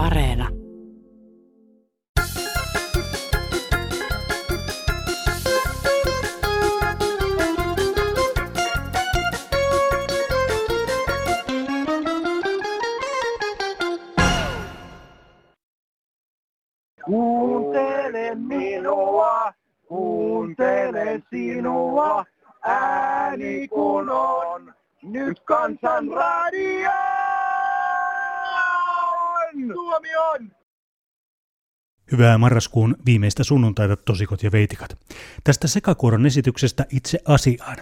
Areena. Kuuntele minua, kuuntele sinua, ääni kun on, nyt kansan radio! Suomi on! Hyvää marraskuun viimeistä sunnuntaita tosikot ja veitikat. Tästä sekakuoron esityksestä itse asiaan.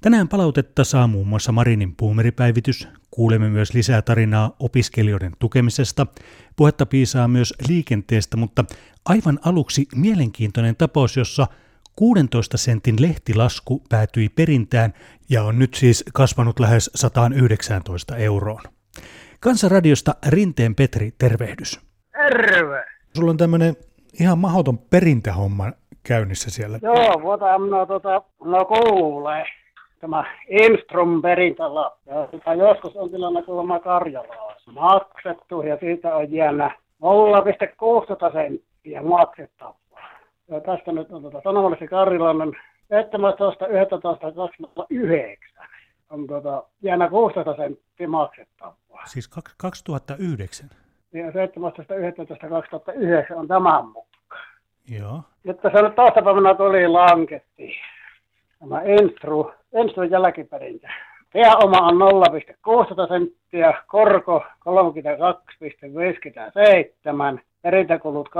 Tänään palautetta saa muun muassa Marinin puumeripäivitys. Kuulemme myös lisää tarinaa opiskelijoiden tukemisesta. Puhetta piisaa myös liikenteestä, mutta aivan aluksi mielenkiintoinen tapaus, jossa 16 sentin lehtilasku päätyi perintään ja on nyt siis kasvanut lähes 119 euroon. Kansanradiosta Rinteen Petri, tervehdys. Terve! Sulla on tämmöinen ihan mahoton perintähomma käynnissä siellä. Joo, vuota minä tota, no kuulee. Tämä Enstrom perintällä. Ja sitä joskus on tilanne kuulemma Karjalaa maksettu ja siitä on jäänä 0,16 senttiä maksettavaa. Ja tästä nyt on tota, sanomallisen Karjalainen 17.11.2009 on tota, jäänä 16 senttiä maksettavaa. Siis kak- 2009? Ja 17.11.2009 on tämän mukaan. Joo. Nyt tässä nyt toista päivänä tuli lanketti. Tämä Enstru, Enstru jälkiperintä. Pääoma on 0,16 senttiä, korko 32,57, perintäkulut 85,94,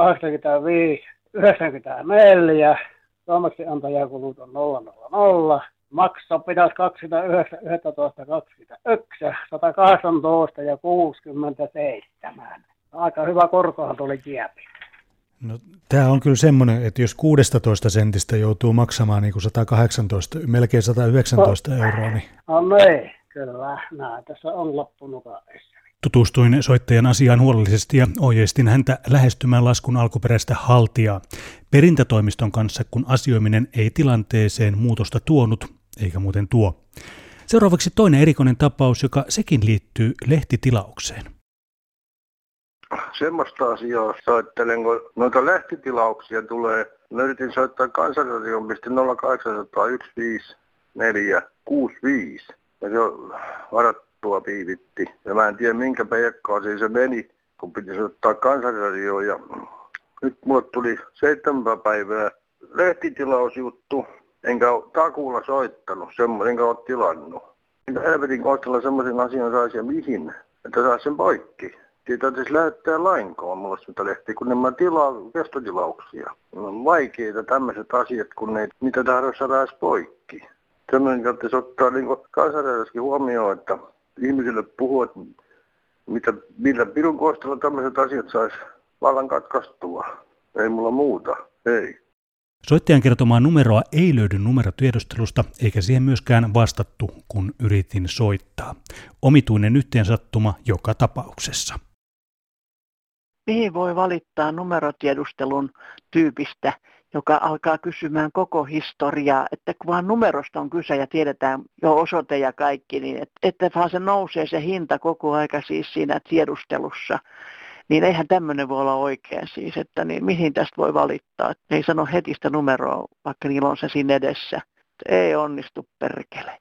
toimeksiantajakulut on 000, maksaa pitäisi 29,11,21, 118 ja 67. Aika hyvä korkohan tuli kiepi. No, tämä on kyllä semmoinen, että jos 16 sentistä joutuu maksamaan niin kuin 118, melkein 119 no. euroa, niin... No niin, kyllä. Näin tässä on loppunut kahdessa. Tutustuin soittajan asiaan huolellisesti ja ohjeistin häntä lähestymään laskun alkuperäistä haltijaa perintätoimiston kanssa, kun asioiminen ei tilanteeseen muutosta tuonut, eikä muuten tuo. Seuraavaksi toinen erikoinen tapaus, joka sekin liittyy lehtitilaukseen semmoista asiaa soittelen, kun noita lehtitilauksia tulee. Mä yritin soittaa kansanradion pisti 08015 ja se on varattua piivitti. Ja mä en tiedä minkä peikkaa se meni, kun piti soittaa kansanradioon. Ja nyt mulle tuli seitsemän päivää lehtitilausjuttu, enkä ole takuulla soittanut, semmoinen, enkä ole tilannut. Helvetin kohtella semmoisen asian saisi ja mihin, että saa sen poikki ei tarvitsisi lähettää lainkaan mulle sitä lehtiä, kun en mä tilaa kestotilauksia. On vaikeita tämmöiset asiat, kun ei niitä tahdo saada edes poikki. Tämmöinen kannattaisi ottaa niin kansainvälisessäkin huomioon, että ihmisille puhuu, että mitä, millä pirun koostella tämmöiset asiat saisi vallan katkaistua. Ei mulla muuta, ei. Soittajan kertomaa numeroa ei löydy numerotiedustelusta, eikä siihen myöskään vastattu, kun yritin soittaa. Omituinen yhteensattuma joka tapauksessa mihin voi valittaa numerotiedustelun tyypistä, joka alkaa kysymään koko historiaa, että kun vaan numerosta on kyse ja tiedetään jo osoite ja kaikki, niin että, että vaan se nousee se hinta koko aika siis siinä tiedustelussa, niin eihän tämmöinen voi olla oikein siis, että niin mihin tästä voi valittaa. Että ei sano heti sitä numeroa, vaikka niillä on se siinä edessä. Ei onnistu perkele.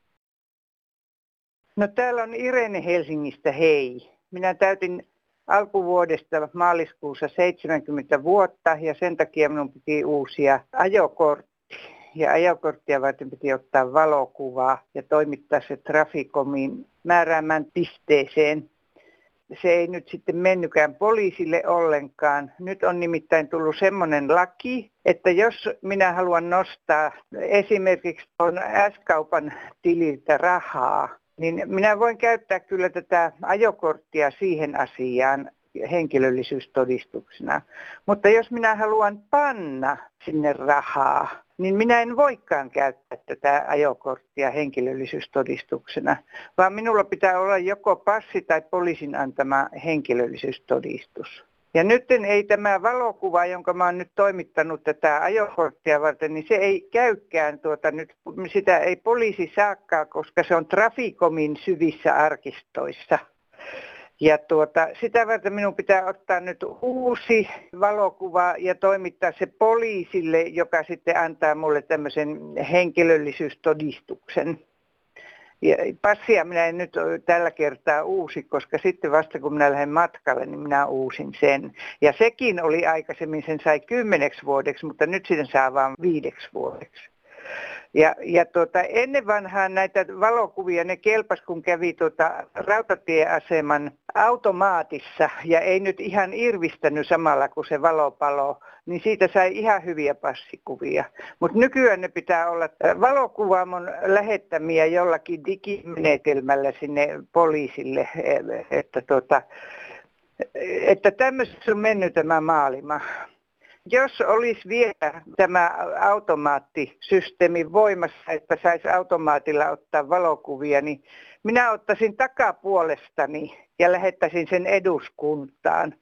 No täällä on Irene Helsingistä, hei. Minä täytin alkuvuodesta maaliskuussa 70 vuotta ja sen takia minun piti uusia ajokortti. Ja ajokorttia varten piti ottaa valokuvaa ja toimittaa se Trafikomin määräämään pisteeseen. Se ei nyt sitten mennykään poliisille ollenkaan. Nyt on nimittäin tullut semmoinen laki, että jos minä haluan nostaa esimerkiksi tuon S-kaupan tililtä rahaa, niin minä voin käyttää kyllä tätä ajokorttia siihen asiaan henkilöllisyystodistuksena. Mutta jos minä haluan panna sinne rahaa, niin minä en voikaan käyttää tätä ajokorttia henkilöllisyystodistuksena, vaan minulla pitää olla joko passi tai poliisin antama henkilöllisyystodistus. Ja nyt ei tämä valokuva, jonka mä oon nyt toimittanut tätä ajokorttia varten, niin se ei käykään tuota nyt, sitä ei poliisi saakkaa, koska se on Trafikomin syvissä arkistoissa. Ja tuota, sitä varten minun pitää ottaa nyt uusi valokuva ja toimittaa se poliisille, joka sitten antaa mulle tämmöisen henkilöllisyystodistuksen. Ja passia minä en nyt tällä kertaa uusi, koska sitten vasta kun minä lähden matkalle, niin minä uusin sen. Ja sekin oli aikaisemmin, sen sai kymmeneksi vuodeksi, mutta nyt sen saa vain viideksi vuodeksi. Ja, ja tuota, ennen vanhaan näitä valokuvia, ne kelpas kun kävi tuota rautatieaseman automaatissa ja ei nyt ihan irvistänyt samalla kuin se valopalo, niin siitä sai ihan hyviä passikuvia. Mutta nykyään ne pitää olla valokuvaamon lähettämiä jollakin digimenetelmällä sinne poliisille, että, tuota, että tämmöisessä on mennyt tämä maailma. Jos olisi vielä tämä automaattisysteemi voimassa, että saisi automaatilla ottaa valokuvia, niin minä ottaisin takapuolestani ja lähettäisin sen eduskuntaan.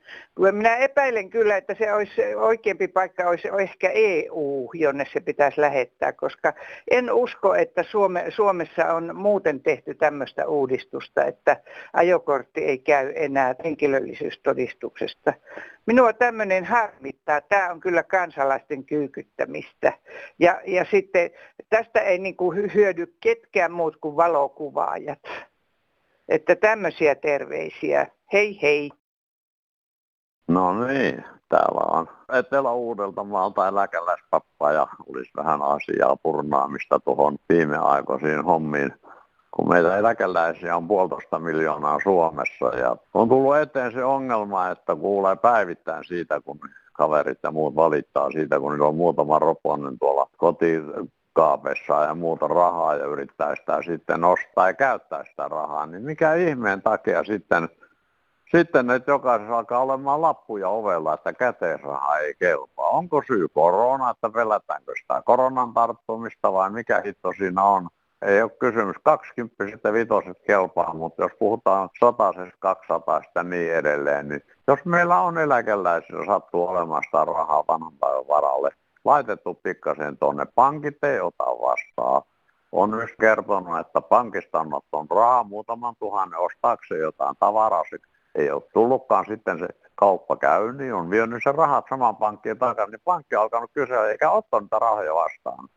Minä epäilen kyllä, että se olisi oikeampi paikka olisi ehkä EU, jonne se pitäisi lähettää, koska en usko, että Suome, Suomessa on muuten tehty tämmöistä uudistusta, että ajokortti ei käy enää henkilöllisyystodistuksesta. Minua tämmöinen harmittaa. Tämä on kyllä kansalaisten kyykyttämistä. Ja, ja sitten tästä ei niin kuin hyödy ketkään muut kuin valokuvaajat. Että tämmöisiä terveisiä. Hei hei. No niin, täällä on Etelä-Uudeltamaalta eläkeläispappa ja olisi vähän asiaa purnaamista tuohon viimeaikoisiin hommiin. Kun meitä eläkeläisiä on puolitoista miljoonaa Suomessa ja on tullut eteen se ongelma, että kuulee päivittäin siitä, kun kaverit ja muut valittaa siitä, kun niillä on muutama roponen tuolla kotiin kaapessa ja muuta rahaa ja yrittää sitä sitten nostaa ja käyttää sitä rahaa, niin mikä ihmeen takia sitten, sitten että jokaisessa alkaa olemaan lappuja ovella, että käteisraha ei kelpaa. Onko syy korona, että pelätäänkö sitä koronan tarttumista vai mikä hitto siinä on? Ei ole kysymys. 20 sitten vitoset kelpaa, mutta jos puhutaan satasesta, 200 ja niin edelleen, niin jos meillä on eläkeläisillä sattuu olemaan sitä rahaa vanhan päivän varalle, laitettu pikkasen tuonne. Pankit ei ota vastaan. On myös kertonut, että pankista on ottanut rahaa muutaman tuhannen ostaakseen jotain tavaraa. Ei ole tullutkaan sitten se kauppa käyntiin, on vienyt sen rahat saman pankkiin takaisin, niin pankki on alkanut kysyä eikä ottanut niitä rahoja vastaan.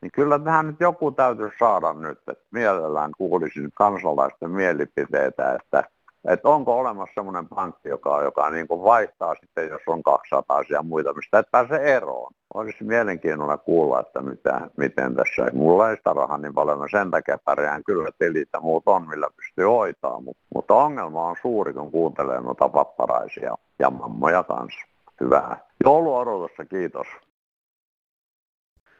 Niin kyllä tähän nyt joku täytyy saada nyt, että mielellään kuulisin kansalaisten mielipiteitä, että että onko olemassa semmoinen pankki, joka, joka niin kuin vaihtaa sitten, jos on 200 ja muita, mistä et pääse eroon. Olisi mielenkiinnolla kuulla, että mitä, miten tässä, mulla ei sitä rahaa niin paljon, mä sen takia pärjään kyllä tilit ja muut on, millä pystyy hoitaa, mutta, ongelma on suuri, kun kuuntelee noita papparaisia ja mammoja kanssa. Hyvää jouluodotusta, kiitos.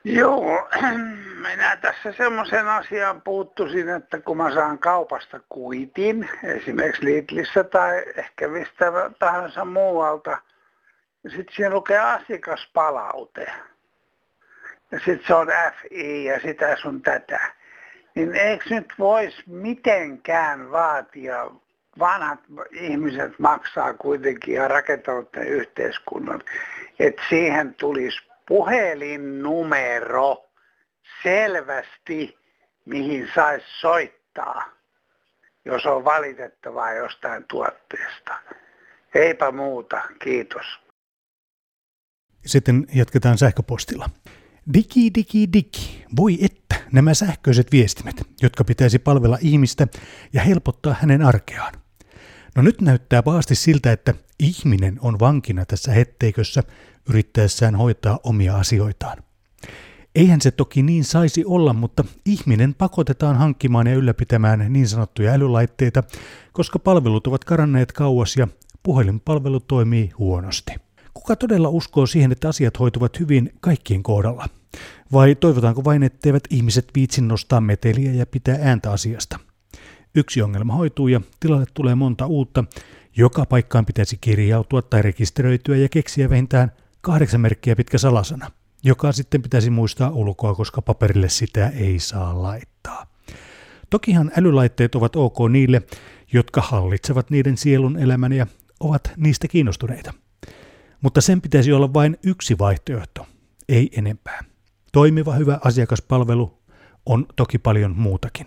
Joo, minä tässä semmoisen asian puuttuisin, että kun mä saan kaupasta kuitin, esimerkiksi Lidlissä tai ehkä mistä tahansa muualta, ja sitten siinä lukee asiakaspalaute. Ja sitten se on FI ja sitä sun tätä. Niin eikö nyt voisi mitenkään vaatia, vanhat ihmiset maksaa kuitenkin ja rakentavat yhteiskunnan, että siihen tulisi puhelinnumero selvästi, mihin saisi soittaa, jos on valitettavaa jostain tuotteesta. Eipä muuta, kiitos. Sitten jatketaan sähköpostilla. Digi, digi, digi. Voi että, nämä sähköiset viestimet, jotka pitäisi palvella ihmistä ja helpottaa hänen arkeaan. No nyt näyttää pahasti siltä, että ihminen on vankina tässä hetteikössä yrittäessään hoitaa omia asioitaan. Eihän se toki niin saisi olla, mutta ihminen pakotetaan hankkimaan ja ylläpitämään niin sanottuja älylaitteita, koska palvelut ovat karanneet kauas ja puhelinpalvelu toimii huonosti. Kuka todella uskoo siihen, että asiat hoituvat hyvin kaikkien kohdalla? Vai toivotaanko vain, etteivät ihmiset viitsin nostaa meteliä ja pitää ääntä asiasta? Yksi ongelma hoituu ja tilalle tulee monta uutta. Joka paikkaan pitäisi kirjautua tai rekisteröityä ja keksiä vähintään kahdeksan merkkiä pitkä salasana, joka sitten pitäisi muistaa ulkoa, koska paperille sitä ei saa laittaa. Tokihan älylaitteet ovat ok niille, jotka hallitsevat niiden sielun elämän ja ovat niistä kiinnostuneita. Mutta sen pitäisi olla vain yksi vaihtoehto, ei enempää. Toimiva hyvä asiakaspalvelu on toki paljon muutakin.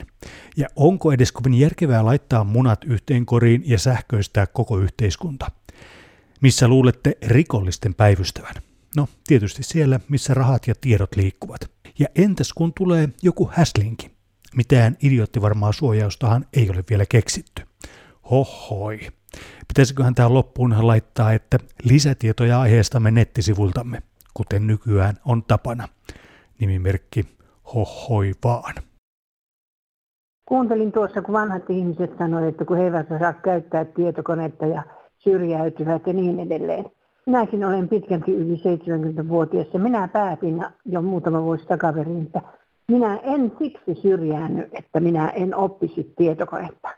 Ja onko edes kovin järkevää laittaa munat yhteen koriin ja sähköistää koko yhteiskunta? Missä luulette rikollisten päivystävän? No, tietysti siellä, missä rahat ja tiedot liikkuvat. Ja entäs kun tulee joku häslinki? Mitään idioottivarmaa suojaustahan ei ole vielä keksitty. Hohoi. Pitäisiköhän tämä loppuun laittaa, että lisätietoja aiheestamme nettisivultamme, kuten nykyään on tapana. Nimimerkki hohoi vaan. Kuuntelin tuossa, kun vanhat ihmiset sanoivat, että kun he eivät saa käyttää tietokonetta ja syrjäytyvät ja niin edelleen. Minäkin olen pitkälti yli 70-vuotias ja minä päätin jo muutama vuosi takaperin, että minä en siksi syrjäänny, että minä en oppisi tietokonetta.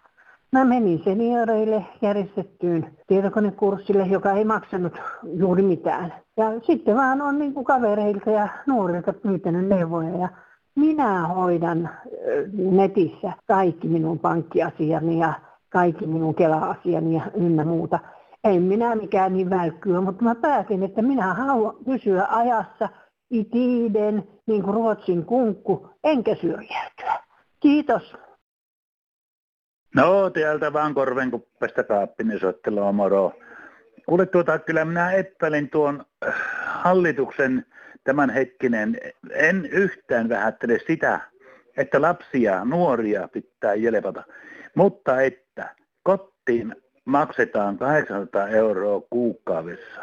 Mä menin senioreille järjestettyyn tietokonekurssille, joka ei maksanut juuri mitään. Ja sitten vaan on niin kuin kavereilta ja nuorilta pyytänyt neuvoja. Ja minä hoidan netissä kaikki minun pankkiasiani ja kaikki minun kela-asiani ja ynnä muuta. En minä mikään niin välkkyä, mutta mä päätin, että minä haluan pysyä ajassa itiiden, niin kuin Ruotsin kunkku, enkä syrjäytyä. Kiitos. No, täältä vaan korvenkuppesta Kaappinen soittelua moro. Kuule tuota, kyllä minä epäilin tuon äh, tämänhetkinen, en yhtään vähättele sitä, että lapsia, nuoria pitää jelpata, mutta että kotiin maksetaan 800 euroa kuukaudessa.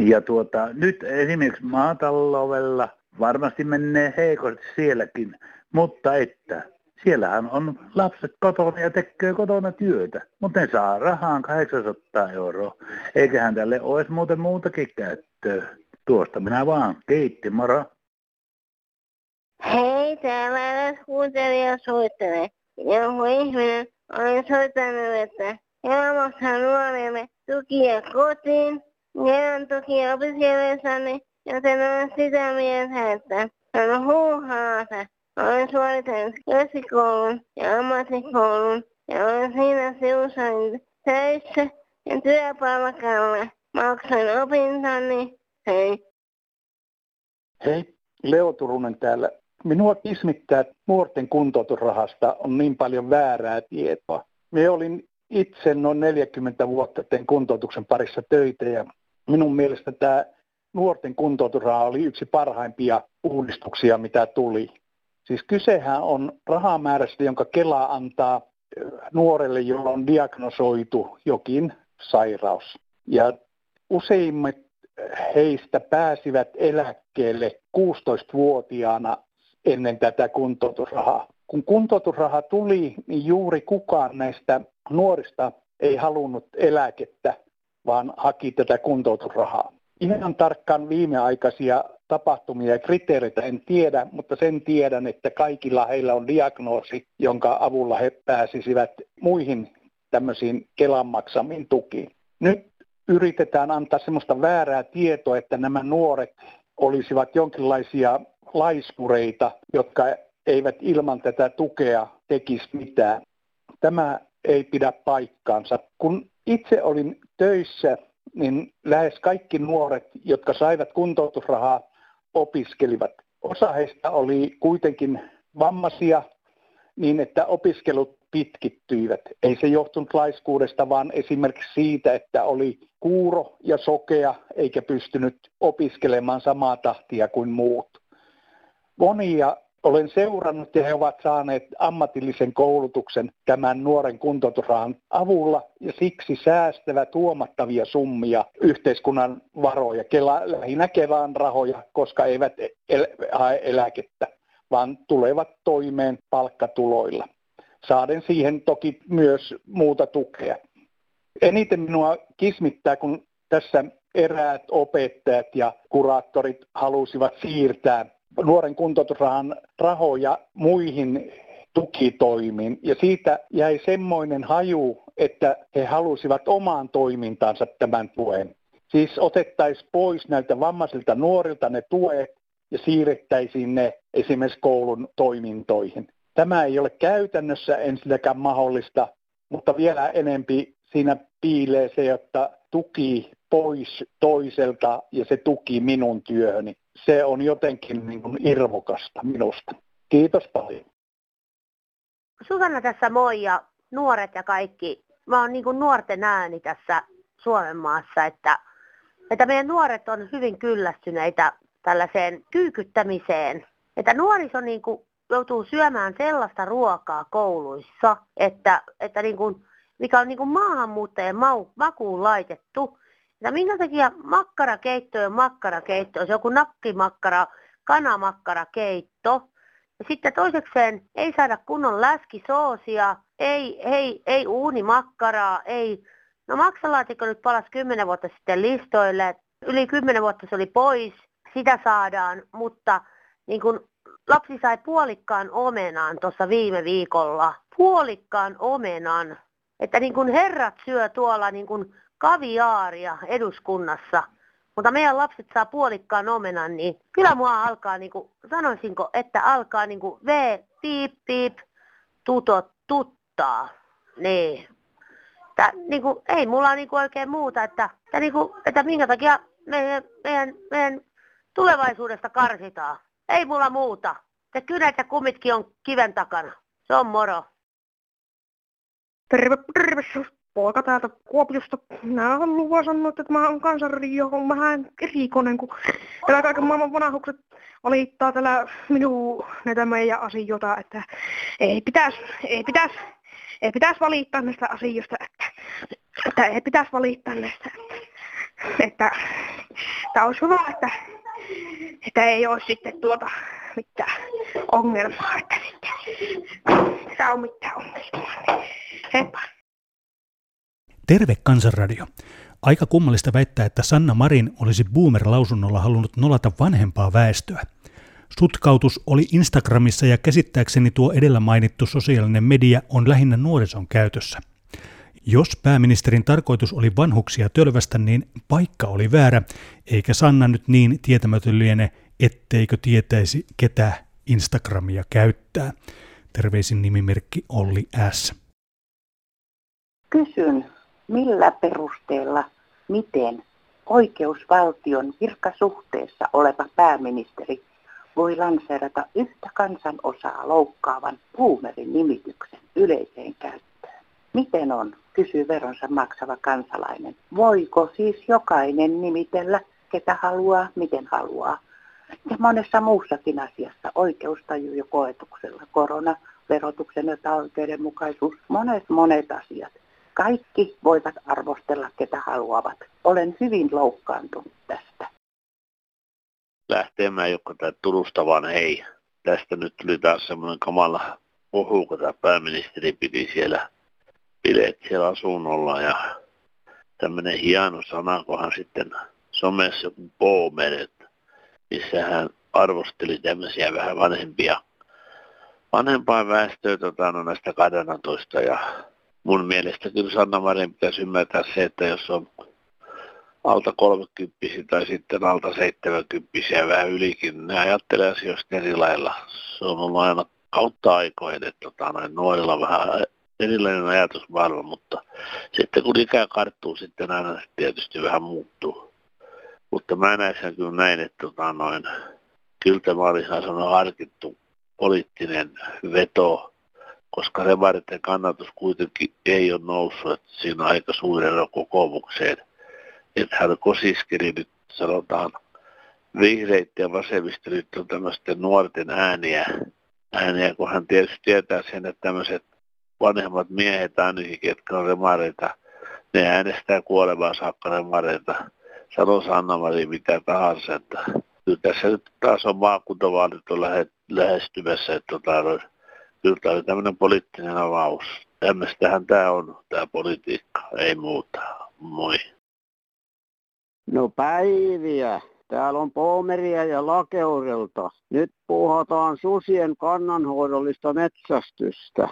Ja tuota, nyt esimerkiksi maataloudella varmasti menee heikosti sielläkin, mutta että siellähän on lapset kotona ja tekee kotona työtä, mutta ne saa rahaan 800 euroa. Eiköhän tälle olisi muuten muutakin käyttöä. Tuosta minä vaan. Kiitti, moro. Hei, täällä edes kuuntelija soittelee. Joku ihminen on soittanut, että Helmassa nuorille tukia kotiin, Kelan tuki opiskelijoissani, joten olen sitä mieltä, että on huuhaata. Olen suorittanut keskikoulun ja ammattikoulun ja olen siinä siusain töissä ja työpalkalla. Maksan opintoni. Hei. Hei, Leo Turunen täällä. Minua kismittää, että nuorten kuntoutusrahasta on niin paljon väärää tietoa. Me olin itse noin 40 vuotta tein kuntoutuksen parissa töitä ja minun mielestä tämä nuorten kuntoutusraha oli yksi parhaimpia uudistuksia, mitä tuli. Siis kysehän on rahamäärästä, jonka Kela antaa nuorelle, jolla on diagnosoitu jokin sairaus. Ja useimmat heistä pääsivät eläkkeelle 16-vuotiaana ennen tätä kuntoutusrahaa. Kun kuntoutusraha tuli, niin juuri kukaan näistä nuorista ei halunnut eläkettä, vaan haki tätä kuntoutusrahaa. Ihan tarkkaan viimeaikaisia tapahtumia ja kriteereitä en tiedä, mutta sen tiedän, että kaikilla heillä on diagnoosi, jonka avulla he pääsisivät muihin tämmöisiin Kelan maksamiin tukiin. Nyt yritetään antaa semmoista väärää tietoa, että nämä nuoret olisivat jonkinlaisia laiskureita, jotka eivät ilman tätä tukea tekisi mitään. Tämä ei pidä paikkaansa. Kun itse olin töissä, niin lähes kaikki nuoret, jotka saivat kuntoutusrahaa, opiskelivat. Osa heistä oli kuitenkin vammaisia niin, että opiskelut pitkittyivät. Ei se johtunut laiskuudesta, vaan esimerkiksi siitä, että oli kuuro ja sokea eikä pystynyt opiskelemaan samaa tahtia kuin muut. Monia olen seurannut ja he ovat saaneet ammatillisen koulutuksen tämän nuoren kuntoutusrahan avulla ja siksi säästävät huomattavia summia yhteiskunnan varoja, kela, lähinnä Kelan rahoja, koska eivät el, hae eläkettä, vaan tulevat toimeen palkkatuloilla. Saaden siihen toki myös muuta tukea. Eniten minua kismittää, kun tässä eräät opettajat ja kuraattorit halusivat siirtää nuoren kuntoutusrahan rahoja muihin tukitoimiin. Ja siitä jäi semmoinen haju, että he halusivat omaan toimintaansa tämän tuen. Siis otettaisiin pois näiltä vammaisilta nuorilta ne tuet ja siirrettäisiin ne esimerkiksi koulun toimintoihin. Tämä ei ole käytännössä ensinnäkään mahdollista, mutta vielä enempi siinä piilee se, että tuki pois toiselta ja se tuki minun työhöni. Se on jotenkin niin kuin irvokasta minusta. Kiitos paljon. Susanna tässä moi ja nuoret ja kaikki. Mä oon niin nuorten ääni tässä Suomen maassa, että, että meidän nuoret on hyvin kyllästyneitä tällaiseen kyykyttämiseen. Että nuoriso niin kuin joutuu syömään sellaista ruokaa kouluissa, että, että niin kuin, mikä on niin kuin maahanmuuttajien mau, makuun laitettu. Ja minkä takia makkarakeitto ja makkarakeitto, on joku nakkimakkara, kanamakkarakeitto. Ja sitten toisekseen ei saada kunnon läskisoosia, ei, ei, ei uunimakkaraa, ei... No maksalaatikko nyt palasi kymmenen vuotta sitten listoille, yli kymmenen vuotta se oli pois, sitä saadaan, mutta niin kun lapsi sai puolikkaan omenaan tuossa viime viikolla. Puolikkaan omenan. Että niin kun herrat syö tuolla niin kun kaviaaria eduskunnassa, mutta meidän lapset saa puolikkaan omenan, niin kyllä mua alkaa, niin kuin, sanoisinko, että alkaa niin kuin V, piip, piip, tuto, tuttaa. Niin. Että, niin kuin, ei mulla niin kuin oikein muuta, että, että, niin kuin, että minkä takia meidän, meidän, meidän tulevaisuudesta karsitaan. Ei mulla muuta. Te kynät ja kummitkin on kiven takana. Se on moro. Terve, terve, poika täältä Kuopiosta. Minä haluan sanoa, että mä oon kansanradio on vähän erikoinen, kun täällä kaiken maailman vanhukset valittaa täällä minun näitä meidän asioita, että ei pitäisi, ei pitäisi, ei pitäisi valittaa näistä asioista, että, että ei pitäisi valittaa näistä, että, että, olisi hyvä, että että ei ole sitten tuota mitään ongelmaa, että sitten sitä on mitään ongelmaa. Heippa. Terve Kansanradio. Aika kummallista väittää, että Sanna Marin olisi Boomer-lausunnolla halunnut nolata vanhempaa väestöä. Sutkautus oli Instagramissa ja käsittääkseni tuo edellä mainittu sosiaalinen media on lähinnä nuorison käytössä – jos pääministerin tarkoitus oli vanhuksia tölvästä, niin paikka oli väärä, eikä Sanna nyt niin tietämätön liene, etteikö tietäisi, ketä Instagramia käyttää. Terveisin nimimerkki Olli S. Kysyn, millä perusteella, miten oikeusvaltion virkasuhteessa oleva pääministeri voi lanseerata yhtä kansanosaa loukkaavan puumerin nimityksen yleiseen käyttöön? Miten on, kysyy veronsa maksava kansalainen. Voiko siis jokainen nimitellä, ketä haluaa, miten haluaa? Ja monessa muussakin asiassa, oikeustaju jo koetuksella, korona, verotuksen oikeudenmukaisuus, monet monet asiat. Kaikki voivat arvostella, ketä haluavat. Olen hyvin loukkaantunut tästä. Lähtemään joku tämä Turusta vaan hei. Tästä nyt tuli taas semmoinen kamala puhu, kun tämä pääministeri piti siellä bileet siellä asunnolla ja tämmöinen hieno sana, kun hän sitten somessa joku Boomer, missä hän arvosteli tämmöisiä vähän vanhempia, vanhempaa väestöä tota, no näistä kadonatoista ja mun mielestä kyllä Sanna Marin pitäisi ymmärtää se, että jos on alta 30 tai sitten alta 70 ja vähän ylikin, niin ne ajattelee asioista eri lailla. Se on ollut aina kautta aikojen, että tota, noin nuorilla vähän erilainen ajatusmaailma, mutta sitten kun ikä karttuu, sitten aina tietysti vähän muuttuu. Mutta mä näen sen kyllä näin, että tota noin, kyllä tämä oli sanoa harkittu poliittinen veto, koska remaritten kannatus kuitenkin ei ole noussut, että siinä on aika suuri kokoomukseen. Että hän kosiskeli nyt sanotaan vihreitä ja vasemmistoliitto tämmöisten nuorten ääniä, ääniä, kun hän tietysti tietää sen, että tämmöiset vanhemmat miehet ainakin, ketkä on remareita, ne äänestää kuolemaan saakka remareita. Sano Sanna-Mari mitä tahansa, että kyllä tässä nyt taas on maakuntavaalit on lähe, lähestymässä, että tota, kyllä tämä oli tämmöinen poliittinen avaus. Tämmöistähän tämä on, tämä politiikka, ei muuta. Moi. No päiviä. Täällä on Poomeria ja Lakeudelta. Nyt puhutaan susien kannanhoidollista metsästystä.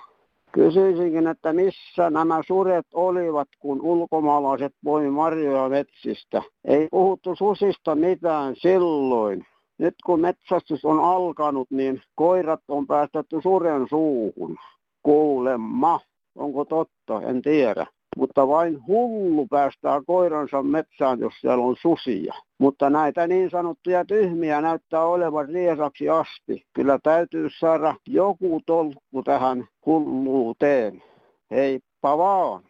Kysyisinkin, että missä nämä suret olivat, kun ulkomaalaiset poimi marjoja metsistä. Ei puhuttu susista mitään silloin. Nyt kun metsästys on alkanut, niin koirat on päästetty suren suuhun. Kuulemma. Onko totta? En tiedä. Mutta vain hullu päästää koiransa metsään, jos siellä on susia. Mutta näitä niin sanottuja tyhmiä näyttää olevan riesaksi asti. Kyllä täytyy saada joku tolkku tähän hulluuteen. Heippa vaan!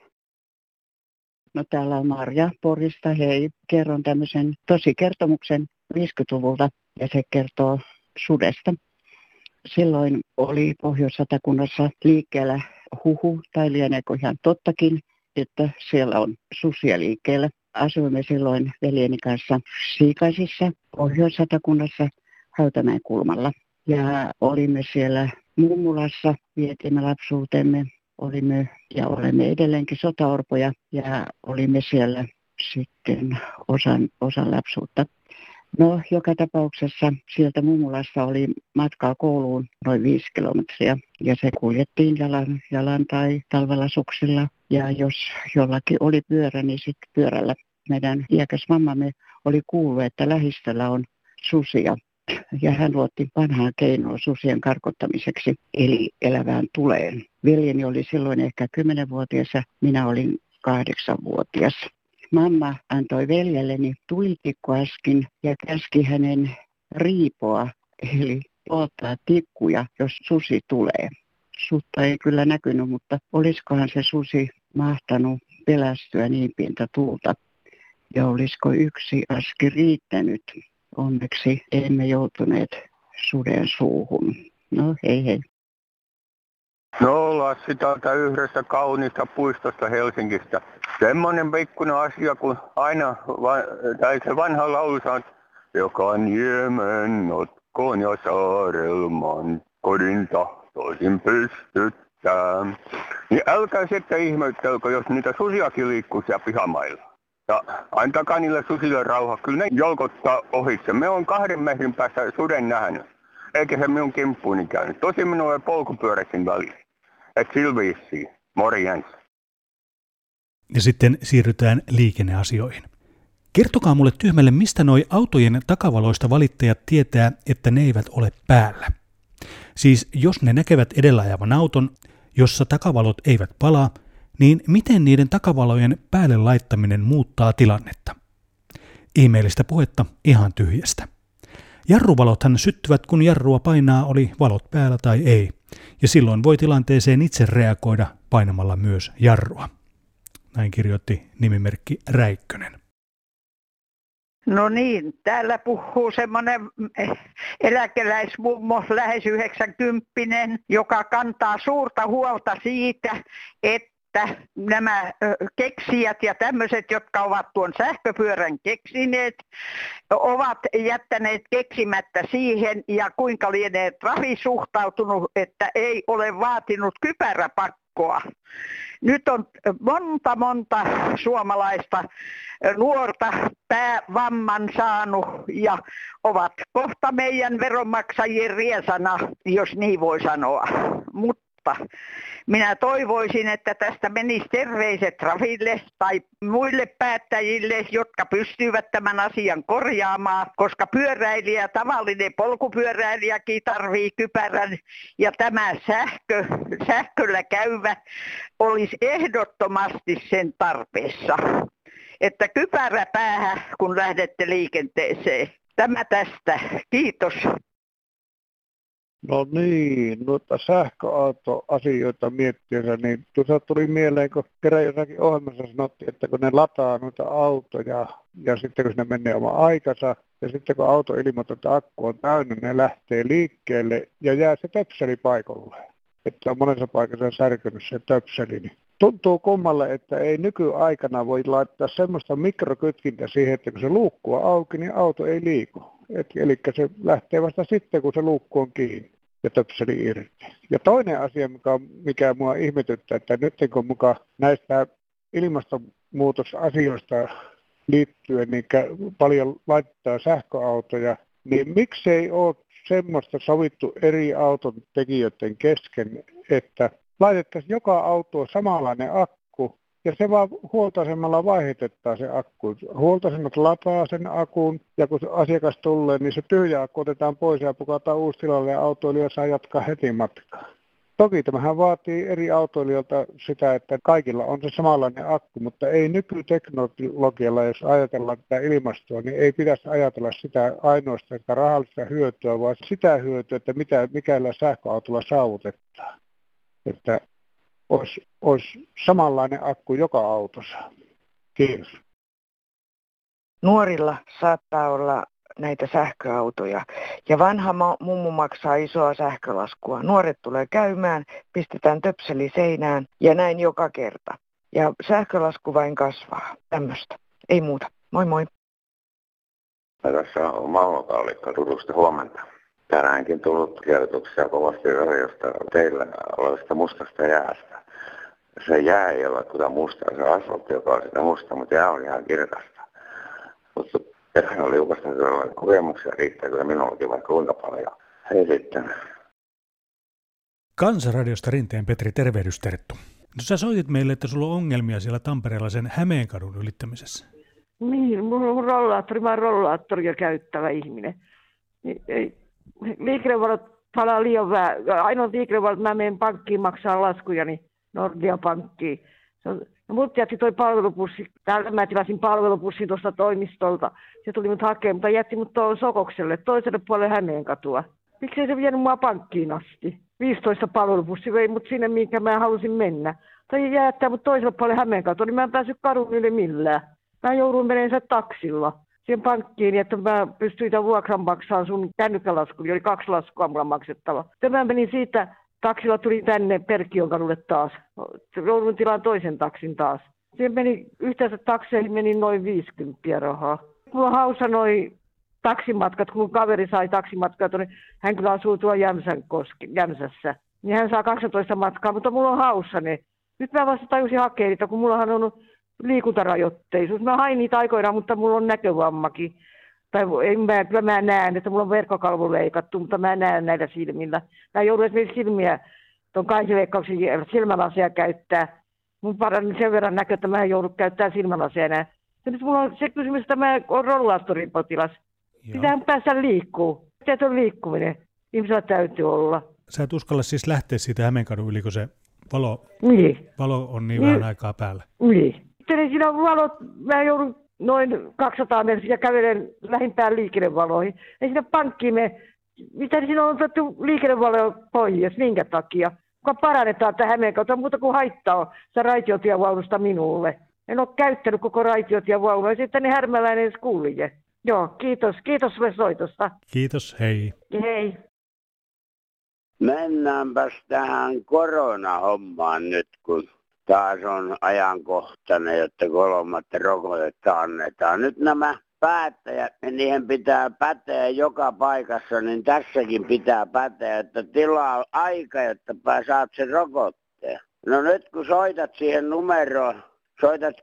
No täällä on Marja Porista. Hei, kerron tämmöisen tosikertomuksen 50-luvulta ja se kertoo sudesta. Silloin oli Pohjois-Satakunnassa liikkeellä huhu, tai lieneekö ihan tottakin, että siellä on susia liikkeellä. Asuimme silloin veljeni kanssa Siikaisissa, Pohjois-Satakunnassa, Hautamäen kulmalla. Ja olimme siellä mummulassa, vietimme lapsuutemme, olimme ja olemme edelleenkin sotaorpoja ja olimme siellä sitten osan, osan lapsuutta. No, joka tapauksessa sieltä Mummulasta oli matkaa kouluun noin viisi kilometriä ja se kuljettiin jalan, jalan tai talvella suksilla. Ja jos jollakin oli pyörä, niin sitten pyörällä. Meidän iäkäs mammamme oli kuullut, että lähistöllä on susia ja hän luotti vanhaa keinoa susien karkottamiseksi, eli elävään tuleen. Veljeni oli silloin ehkä 10-vuotias ja minä olin kahdeksanvuotias mamma antoi veljelleni tulitikkuaskin ja käski hänen riipoa, eli polttaa tikkuja, jos susi tulee. Sutta ei kyllä näkynyt, mutta olisikohan se susi mahtanut pelästyä niin pientä tuulta. Ja olisiko yksi aski riittänyt? Onneksi emme joutuneet suden suuhun. No hei hei. No Lassi täältä yhdestä kauniista puistosta Helsingistä. Semmoinen pikkuinen asia, kun aina, tai se vanha laulu on, joka niemen notkoon ja saarelman kodin tahtoisin pystyttää. Niin älkää sitten ihmettelkö, jos niitä susiakin liikkuu siellä pihamailla. Ja antakaa niille susille rauha. Kyllä ne jolkottaa ohitse. Me on kahden metrin päässä suden nähnyt. Eikä se minun kimppuuni käynyt. Tosi minulle polkupyöräsin välissä. Et sillä Morjens. Ja sitten siirrytään liikenneasioihin. Kertokaa mulle tyhmälle, mistä noi autojen takavaloista valittajat tietää, että ne eivät ole päällä. Siis jos ne näkevät edellä ajavan auton, jossa takavalot eivät palaa, niin miten niiden takavalojen päälle laittaminen muuttaa tilannetta? Ihmeellistä puhetta ihan tyhjästä. Jarruvalothan syttyvät, kun jarrua painaa, oli valot päällä tai ei, ja silloin voi tilanteeseen itse reagoida painamalla myös jarrua. Näin kirjoitti nimimerkki Räikkönen. No niin, täällä puhuu semmoinen eläkeläismummo, lähes 90 joka kantaa suurta huolta siitä, että että nämä keksijät ja tämmöiset, jotka ovat tuon sähköpyörän keksineet, ovat jättäneet keksimättä siihen ja kuinka lienee Trafi suhtautunut, että ei ole vaatinut kypäräpakkoa. Nyt on monta monta suomalaista nuorta päävamman saanut ja ovat kohta meidän veronmaksajien riesana, jos niin voi sanoa. Mutta minä toivoisin, että tästä menisi terveiset Rafille tai muille päättäjille, jotka pystyvät tämän asian korjaamaan, koska pyöräilijä, tavallinen polkupyöräilijäkin tarvii kypärän ja tämä sähkö, sähköllä käyvä olisi ehdottomasti sen tarpeessa. Että kypärä päähän, kun lähdette liikenteeseen. Tämä tästä. Kiitos. No niin, noita sähköautoasioita miettiessä, niin tuossa tuli mieleen, kun kerran jossakin ohjelmassa sanottiin, että kun ne lataa noita autoja ja sitten kun ne menee oma aikansa ja sitten kun auto ilmoittaa, että akku on täynnä, ne lähtee liikkeelle ja jää se töpseli paikalle. Että on monessa paikassa särkynyt se töpseli. Niin tuntuu kummalle, että ei nykyaikana voi laittaa semmoista mikrokytkintä siihen, että kun se luukku on auki, niin auto ei liiku. Eli se lähtee vasta sitten, kun se luukku on kiinni ja töpseli irti. Ja toinen asia, mikä, mikä mua ihmetyttää, että nyt kun mukaan näistä ilmastonmuutosasioista liittyen, niin paljon laittaa sähköautoja, niin miksei ole semmoista sovittu eri auton tekijöiden kesken, että laitettaisiin joka autoon samanlainen akku, ja se vaan huoltoasemalla vaihdetaan se akku. Huoltoasemat lataa sen akun, ja kun asiakas tulee, niin se tyhjä akku otetaan pois ja pukataan uusi tilalle, ja autoilija saa jatkaa heti matkaa. Toki tämähän vaatii eri autoilijoilta sitä, että kaikilla on se samanlainen akku, mutta ei nykyteknologialla, jos ajatellaan tätä ilmastoa, niin ei pitäisi ajatella sitä ainoastaan sitä rahallista hyötyä, vaan sitä hyötyä, että mitä, mikällä sähköautolla saavutetaan. Että olisi, olisi samanlainen akku joka autossa. Kiitos. Nuorilla saattaa olla näitä sähköautoja. Ja vanha mummu maksaa isoa sähkölaskua. Nuoret tulee käymään, pistetään töpseli seinään ja näin joka kerta. Ja sähkölasku vain kasvaa. Tämmöistä. Ei muuta. Moi moi. Tässä on Mauno Kallikka Turusta huomenta. Tänäänkin tullut kirjoituksia kovasti josta teillä olevasta mustasta jäästä. Se jää ei ole kyllä musta, se asfaltti, joka on sitä musta, mutta jää on ihan kirkasta. Mutta kerran oli liukasta sellainen kokemuksia riittää kyllä minullakin vaikka kuinka paljon. Hei sitten. Kansanradiosta Rinteen Petri, tervehdys Terttu. No, sä soitit meille, että sulla on ongelmia siellä Tampereella sen Hämeenkadun ylittämisessä. Niin, mulla on rollaattori, mä oon rollaattoria käyttävä ihminen. Liikennevalot palaa liian vähän. Ainoa liikennevalot, mä menen pankkiin maksaa laskuja, niin Nordea pankkiin. No mut jätti toi palvelupussi, täältä mä tilasin palvelupussin tuosta toimistolta. Se tuli mut hakemaan, mutta jätti mut tuohon Sokokselle, toiselle puolelle Hämeen katua. Miksei se vienyt mua pankkiin asti? 15 palvelupussi vei mut sinne, minkä mä halusin mennä. Tai jättää mut toiselle puolelle Hämeen katua, niin mä en päässyt kadun yli millään. Mä jouduin menemään taksilla siihen pankkiin, että mä pystyin vuokran maksamaan sun kännykkälaskun, oli kaksi laskua mulla maksettava. Sitten mä menin siitä taksilla tuli tänne Perkion kadulle taas. Joudun tilaan toisen taksin taas. Siihen meni, yhteensä takseihin meni noin 50 rahaa. Mulla hausa noin taksimatkat, kun kaveri sai taksimatkaa, niin hän kyllä asuu tuolla Jämsän koski, Jämsässä. Niin hän saa 12 matkaa, mutta mulla on haussa ne. Nyt mä vasta tajusin hakea niitä, kun mulla on liikuntarajoitteisuus. Mä hain niitä aikoinaan, mutta mulla on näkövammakin tai en mä, kyllä mä näen, että mulla on verkkokalvo leikattu, mutta mä näen näillä silmillä. Mä joudun esimerkiksi silmiä tuon kaihileikkauksen silmälaseja käyttää. Mun parani sen verran näkö, että mä joudun käyttämään silmälaseja enää. Ja nyt mulla on se kysymys, että mä oon rollaattorin potilas. Pitää päästä liikkuu. Mitä on liikkuminen? Ihmisellä täytyy olla. Sä et uskalla siis lähteä siitä Hämeenkadun yli, kun se valo, niin. valo on niin, niin vähän aikaa päällä. Niin. Sitten siinä on valot, mä joudun noin 200 metriä kävelen lähimpään liikennevaloihin. Ei sinne pankkiin me, mitä siinä on otettu liikennevaloja pois, minkä takia? Kuka parannetaan tähän Hämeen kautta, muuta kuin haittaa sitä raitiotievaulusta minulle. En ole käyttänyt koko raitiotievaulua, sitten ne härmäläinen edes kulje. Joo, kiitos. Kiitos sulle soitosta. Kiitos, hei. Hei. Mennäänpäs tähän koronahommaan nyt, kun taas on ajankohtainen, että kolmatta rokotetta annetaan. Nyt nämä päättäjät, niin niihin pitää päteä joka paikassa, niin tässäkin pitää päteä, että tilaa aika, että saat sen rokotteen. No nyt kun soitat siihen numeroon, soitat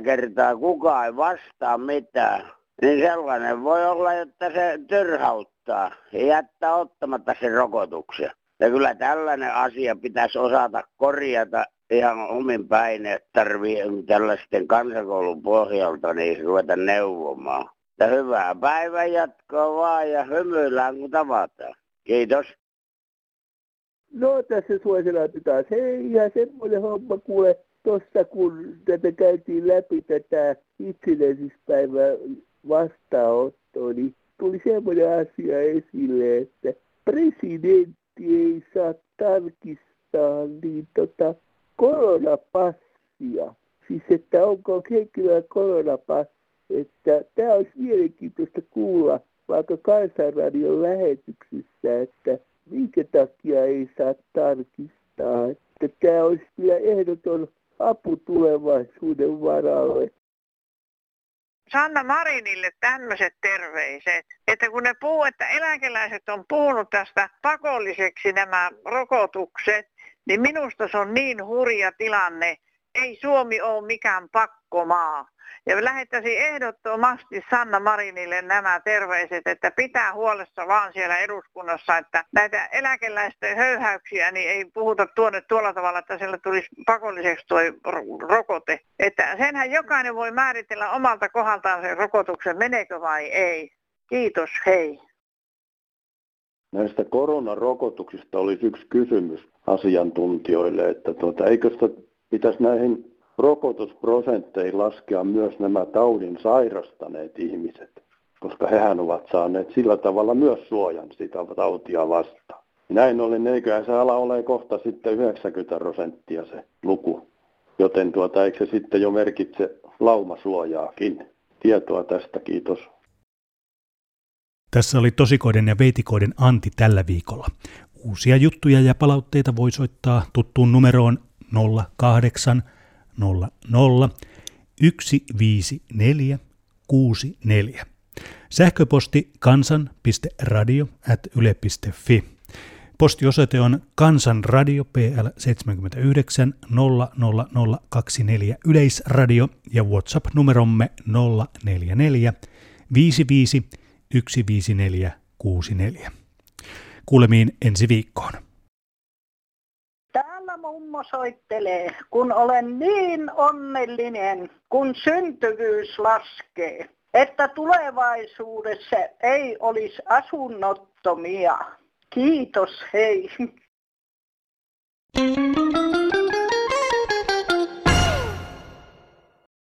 10-20 kertaa, kukaan ei vastaa mitään, niin sellainen voi olla, että se tyrhauttaa ja jättää ottamatta sen rokotuksen. Ja kyllä tällainen asia pitäisi osata korjata ihan omin päin, että tarvii tällaisten kansakoulun pohjalta niin ruveta neuvomaan. Ja hyvää päivän jatkoa vaan ja hymyillään kun tavataan. Kiitos. No tässä Suosilahti taas. Hei, ihan semmoinen homma kuule. Tuossa kun tätä käytiin läpi tätä itsenäisyyspäivän vastaanottoa, niin tuli semmoinen asia esille, että presidentti ei saa tarkistaa niin tota, koronapassia. Siis että onko henkilöä koronapassi. Että tämä olisi mielenkiintoista kuulla vaikka kansanradion lähetyksissä, että minkä takia ei saa tarkistaa. Että tämä olisi kyllä ehdoton apu tulevaisuuden varalle. Sanna Marinille tämmöiset terveiset, että kun ne puhuu, että eläkeläiset on puhunut tästä pakolliseksi nämä rokotukset, niin minusta se on niin hurja tilanne. Ei Suomi ole mikään pakkomaa. Ja lähettäisin ehdottomasti Sanna Marinille nämä terveiset, että pitää huolessa vaan siellä eduskunnassa, että näitä eläkeläisten höyhäyksiä niin ei puhuta tuonne tuolla tavalla, että siellä tulisi pakolliseksi tuo rokote. Että senhän jokainen voi määritellä omalta kohdaltaan sen rokotuksen, meneekö vai ei. Kiitos, hei. näistä koronarokotuksista olisi yksi kysymys asiantuntijoille, että tuota, eikö sitä pitäisi näihin rokotusprosentteihin laskea myös nämä taudin sairastaneet ihmiset, koska hehän ovat saaneet sillä tavalla myös suojan sitä tautia vastaan. Näin ollen eiköhän se ala ole kohta sitten 90 prosenttia se luku, joten tuota, eikö se sitten jo merkitse laumasuojaakin. Tietoa tästä, kiitos. Tässä oli tosikoiden ja veitikoiden Anti tällä viikolla. Uusia juttuja ja palautteita voi soittaa tuttuun numeroon 08 00 154 64. Sähköposti kansan.radio at yle.fi. Postiosoite on Kansanradio PL 79 00024 Yleisradio ja WhatsApp-numeromme 044 55 15464. Kuulemiin ensi viikkoon. Mummo soittelee, kun olen niin onnellinen, kun syntyvyys laskee, että tulevaisuudessa ei olisi asunnottomia. Kiitos, hei.